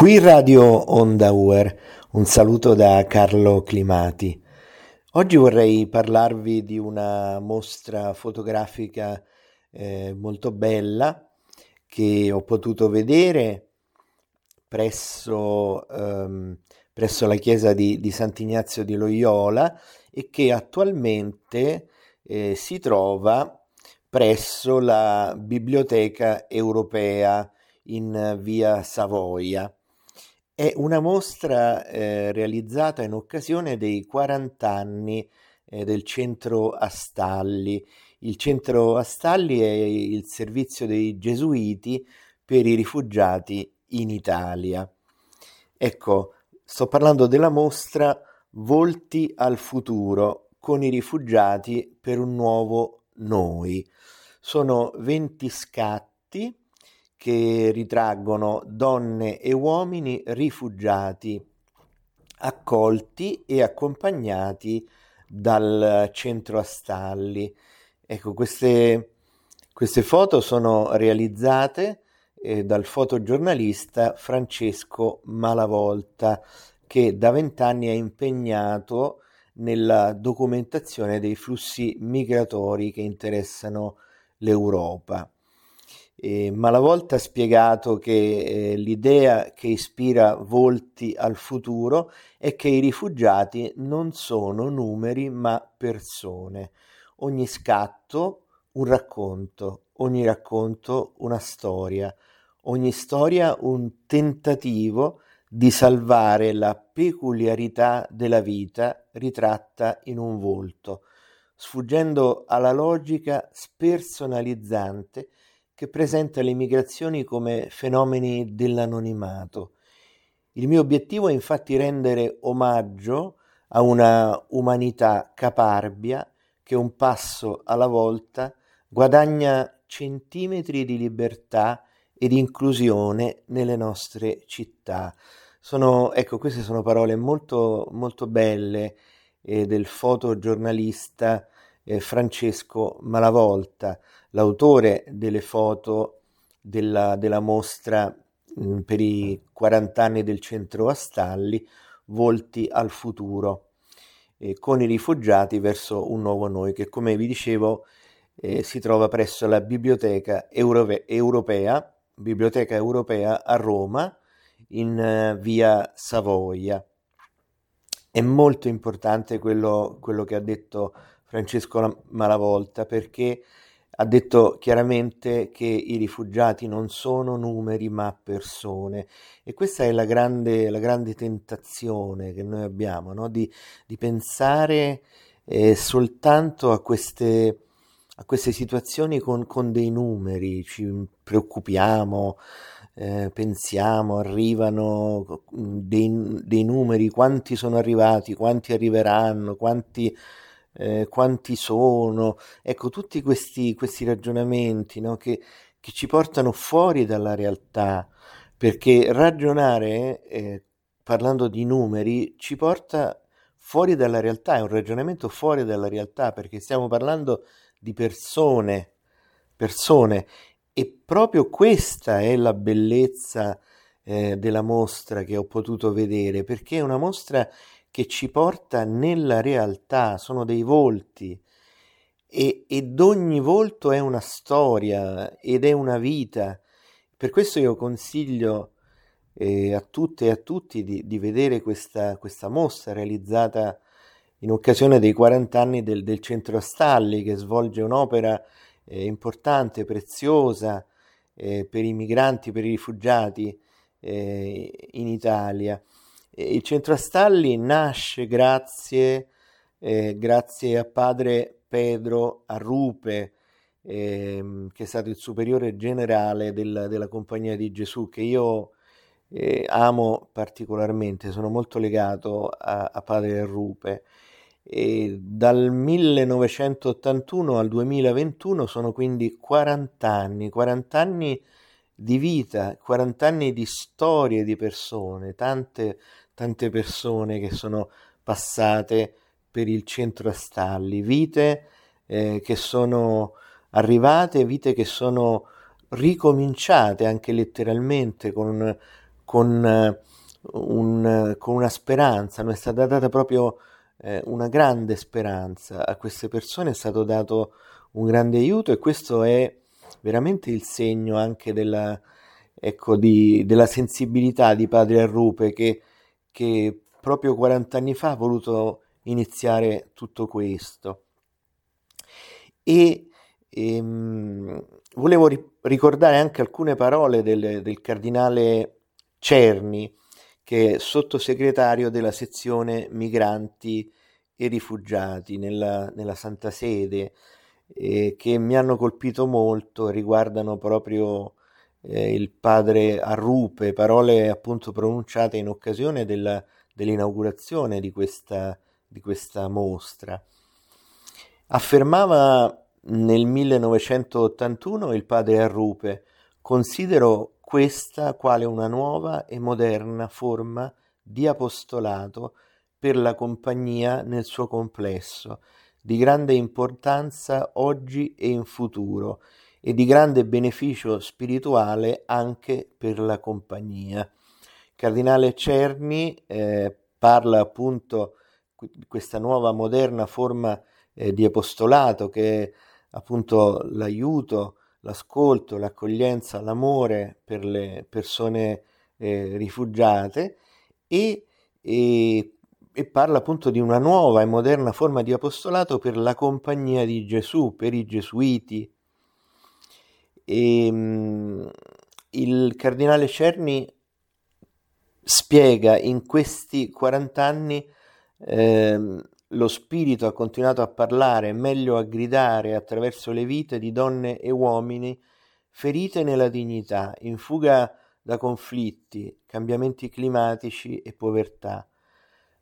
Qui Radio Onda Uer, un saluto da Carlo Climati. Oggi vorrei parlarvi di una mostra fotografica eh, molto bella che ho potuto vedere presso, ehm, presso la chiesa di, di, Sant'Ignazio di Loyola e che attualmente eh, si trova presso la Biblioteca Europea in via Savoia. È una mostra eh, realizzata in occasione dei 40 anni eh, del centro Astalli. Il centro Astalli è il servizio dei gesuiti per i rifugiati in Italia. Ecco, sto parlando della mostra Volti al futuro con i rifugiati per un nuovo noi. Sono 20 scatti che ritraggono donne e uomini rifugiati, accolti e accompagnati dal centro Astalli. Ecco, queste, queste foto sono realizzate eh, dal fotogiornalista Francesco Malavolta, che da vent'anni è impegnato nella documentazione dei flussi migratori che interessano l'Europa. Eh, Malavolta ha spiegato che eh, l'idea che ispira Volti al futuro è che i rifugiati non sono numeri ma persone. Ogni scatto un racconto, ogni racconto una storia, ogni storia un tentativo di salvare la peculiarità della vita ritratta in un volto, sfuggendo alla logica spersonalizzante che presenta le migrazioni come fenomeni dell'anonimato. Il mio obiettivo è infatti rendere omaggio a una umanità caparbia che un passo alla volta guadagna centimetri di libertà e di inclusione nelle nostre città. Sono, ecco, queste sono parole molto, molto belle eh, del fotogiornalista eh, Francesco Malavolta l'autore delle foto della, della mostra mh, mm, per i 40 anni del centro Astalli, Volti al futuro, eh, con i rifugiati verso un nuovo noi, che come vi dicevo eh, si trova presso la Biblioteca Eurove- Europea, Biblioteca Europea a Roma, in uh, via Savoia. È molto importante quello, quello che ha detto Francesco Malavolta perché ha detto chiaramente che i rifugiati non sono numeri ma persone e questa è la grande, la grande tentazione che noi abbiamo, no? di, di, pensare eh, soltanto a queste, a queste situazioni con, con, dei numeri, ci preoccupiamo, eh, pensiamo, arrivano dei, dei numeri, quanti sono arrivati, quanti arriveranno, quanti eh, quanti sono, ecco tutti questi, questi ragionamenti no, che, che, ci portano fuori dalla realtà, perché ragionare, eh, parlando di numeri, ci porta fuori dalla realtà, è un ragionamento fuori dalla realtà, perché stiamo parlando di persone, persone, e proprio questa è la bellezza eh, della mostra che ho potuto vedere, perché è una mostra che ci porta nella realtà, sono dei volti e, ed ogni volto è una storia ed è una vita. Per questo io consiglio eh, a tutte e a tutti di, di vedere questa, questa, mostra realizzata in occasione dei 40 anni del, del Centro Astalli che svolge un'opera eh, importante, preziosa eh, per i migranti, per i rifugiati eh, in Italia il centro Astalli nasce grazie, eh, grazie a padre Pedro Arrupe, eh, che è stato il superiore generale del, della Compagnia di Gesù, che io eh, amo particolarmente, sono molto legato a, a padre Arrupe. E dal 1981 al 2021 sono quindi 40 anni, 40 anni di vita, 40 anni di storie di persone, tante, tante persone che sono passate per il centro Astalli, vite eh, che sono arrivate, vite che sono ricominciate anche letteralmente con, con, un, con una speranza, non è stata data proprio eh, una grande speranza a queste persone, è stato dato un grande aiuto e questo è veramente il segno anche della, ecco, di, della sensibilità di padre Arrupe che, che proprio 40 anni fa ha voluto iniziare tutto questo. E ehm, volevo ri- ricordare anche alcune parole del, del cardinale Cerni, che è sottosegretario della sezione migranti e rifugiati nella, nella Santa Sede, eh, che mi hanno colpito molto riguardano proprio eh, il padre Arrupe, parole appunto pronunciate in occasione della, dell'inaugurazione di questa, di questa mostra. Affermava nel 1981 il padre Arrupe, considero questa quale una nuova e moderna forma di apostolato per la compagnia nel suo complesso, di grande importanza oggi e in futuro e di grande beneficio spirituale anche per la compagnia. Cardinale Cerni eh, parla appunto di questa nuova moderna forma eh, di apostolato che è appunto l'aiuto, l'ascolto, l'accoglienza, l'amore per le persone eh, rifugiate e, e e parla appunto di una nuova e moderna forma di apostolato per la compagnia di Gesù, per i gesuiti. E, um, il cardinale Cerni spiega in questi 40 anni eh, lo spirito ha continuato a parlare, meglio a gridare attraverso le vite di donne e uomini ferite nella dignità, in fuga da conflitti, cambiamenti climatici e povertà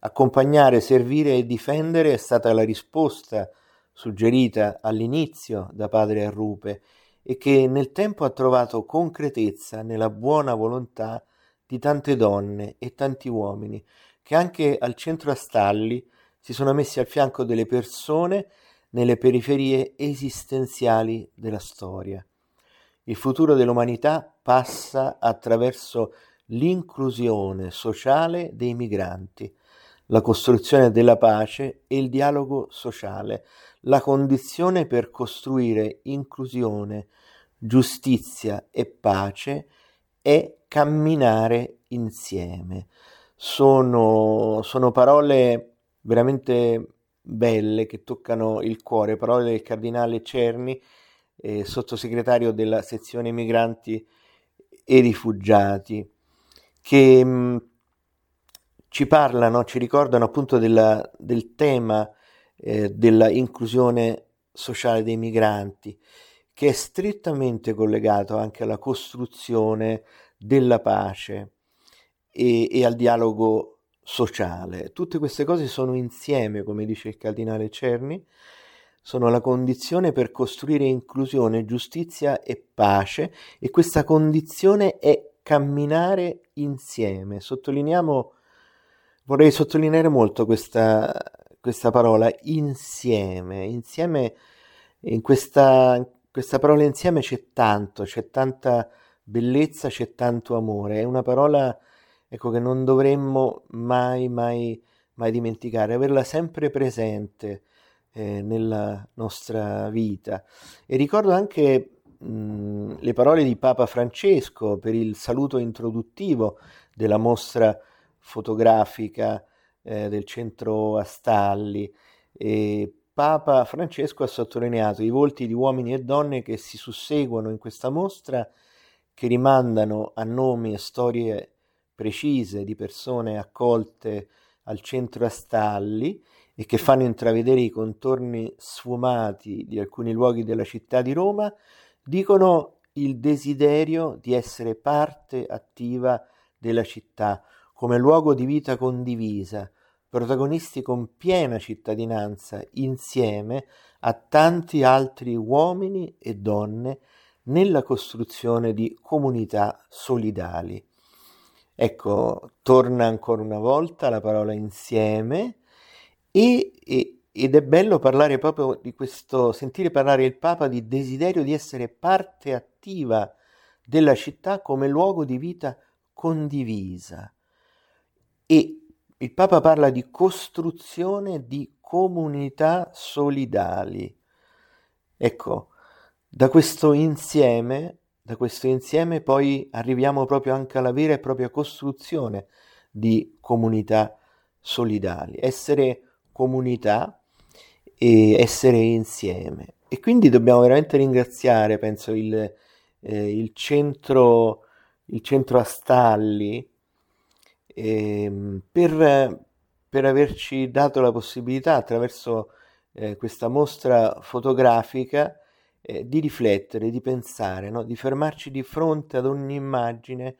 Accompagnare, servire e difendere è stata la risposta suggerita all'inizio da padre Arrupe e che nel tempo ha trovato concretezza nella buona volontà di tante donne e tanti uomini che anche al centro a Stalli si sono messi al fianco delle persone nelle periferie esistenziali della storia. Il futuro dell'umanità passa attraverso l'inclusione sociale dei migranti, la costruzione della pace e il dialogo sociale, la condizione per costruire inclusione, giustizia e pace è camminare insieme. Sono, sono parole veramente belle che toccano il cuore, parole del cardinale Cerni, eh, sottosegretario della sezione migranti e rifugiati, che mh, ci parlano, ci ricordano appunto della, del tema eh, della sociale dei migranti, che è strettamente collegato anche alla costruzione della pace e, e al dialogo sociale. Tutte queste cose sono insieme, come dice il cardinale Cerni, sono la condizione per costruire inclusione, giustizia e pace e questa condizione è camminare insieme. Sottolineiamo vorrei sottolineare molto questa, questa parola insieme. Insieme, in questa, questa parola insieme c'è tanto, c'è tanta bellezza, c'è tanto amore. È una parola ecco, che non dovremmo mai, mai, mai dimenticare, averla sempre presente eh, nella nostra vita. E ricordo anche mh, le parole di Papa Francesco per il saluto introduttivo della mostra fotografica eh, del centro Astalli. E Papa Francesco ha sottolineato i volti di uomini e donne che si susseguono in questa mostra, che rimandano a nomi e storie precise di persone accolte al centro Astalli e che fanno intravedere i contorni sfumati di alcuni luoghi della città di Roma, dicono il desiderio di essere parte attiva della città, come luogo di vita condivisa, protagonisti con piena cittadinanza insieme a tanti altri uomini e donne nella costruzione di comunità solidali. Ecco, torna ancora una volta la parola insieme e, e, ed è bello parlare proprio di questo, sentire parlare il Papa di desiderio di essere parte attiva della città come luogo di vita condivisa e il Papa parla di costruzione di comunità solidali. Ecco, da questo insieme, da questo insieme poi arriviamo proprio anche alla vera e propria costruzione di comunità solidali, essere comunità e essere insieme. E quindi dobbiamo veramente ringraziare, penso, il, eh, il, centro, il centro Astalli eh, per, per, averci dato la possibilità attraverso eh, questa mostra fotografica eh, di riflettere, di pensare, no? di fermarci di fronte ad ogni immagine,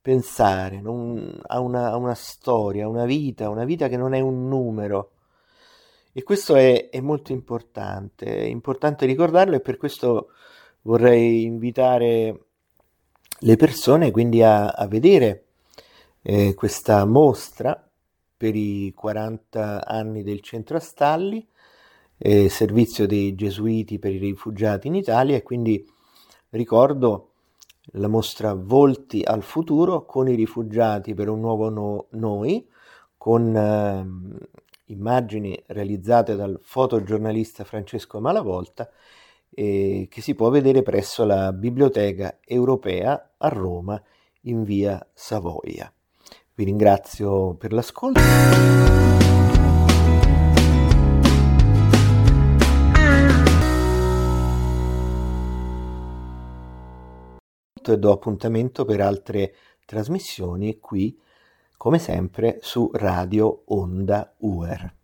pensare no? a, una, a una storia, una vita, una vita che non è un numero, e questo è, è molto importante, è importante ricordarlo e per questo vorrei invitare le persone quindi a, a vedere eh, questa mostra per i 40 anni del centro Astalli, eh, servizio dei gesuiti per i rifugiati in Italia e quindi ricordo la mostra Volti al futuro con i rifugiati per un nuovo no- noi, con eh, immagini realizzate dal fotogiornalista Francesco Malavolta eh, che si può vedere presso la Biblioteca Europea a Roma in via Savoia. Vi ringrazio per l'ascolto. e do appuntamento per altre trasmissioni qui come sempre su Radio Onda UR.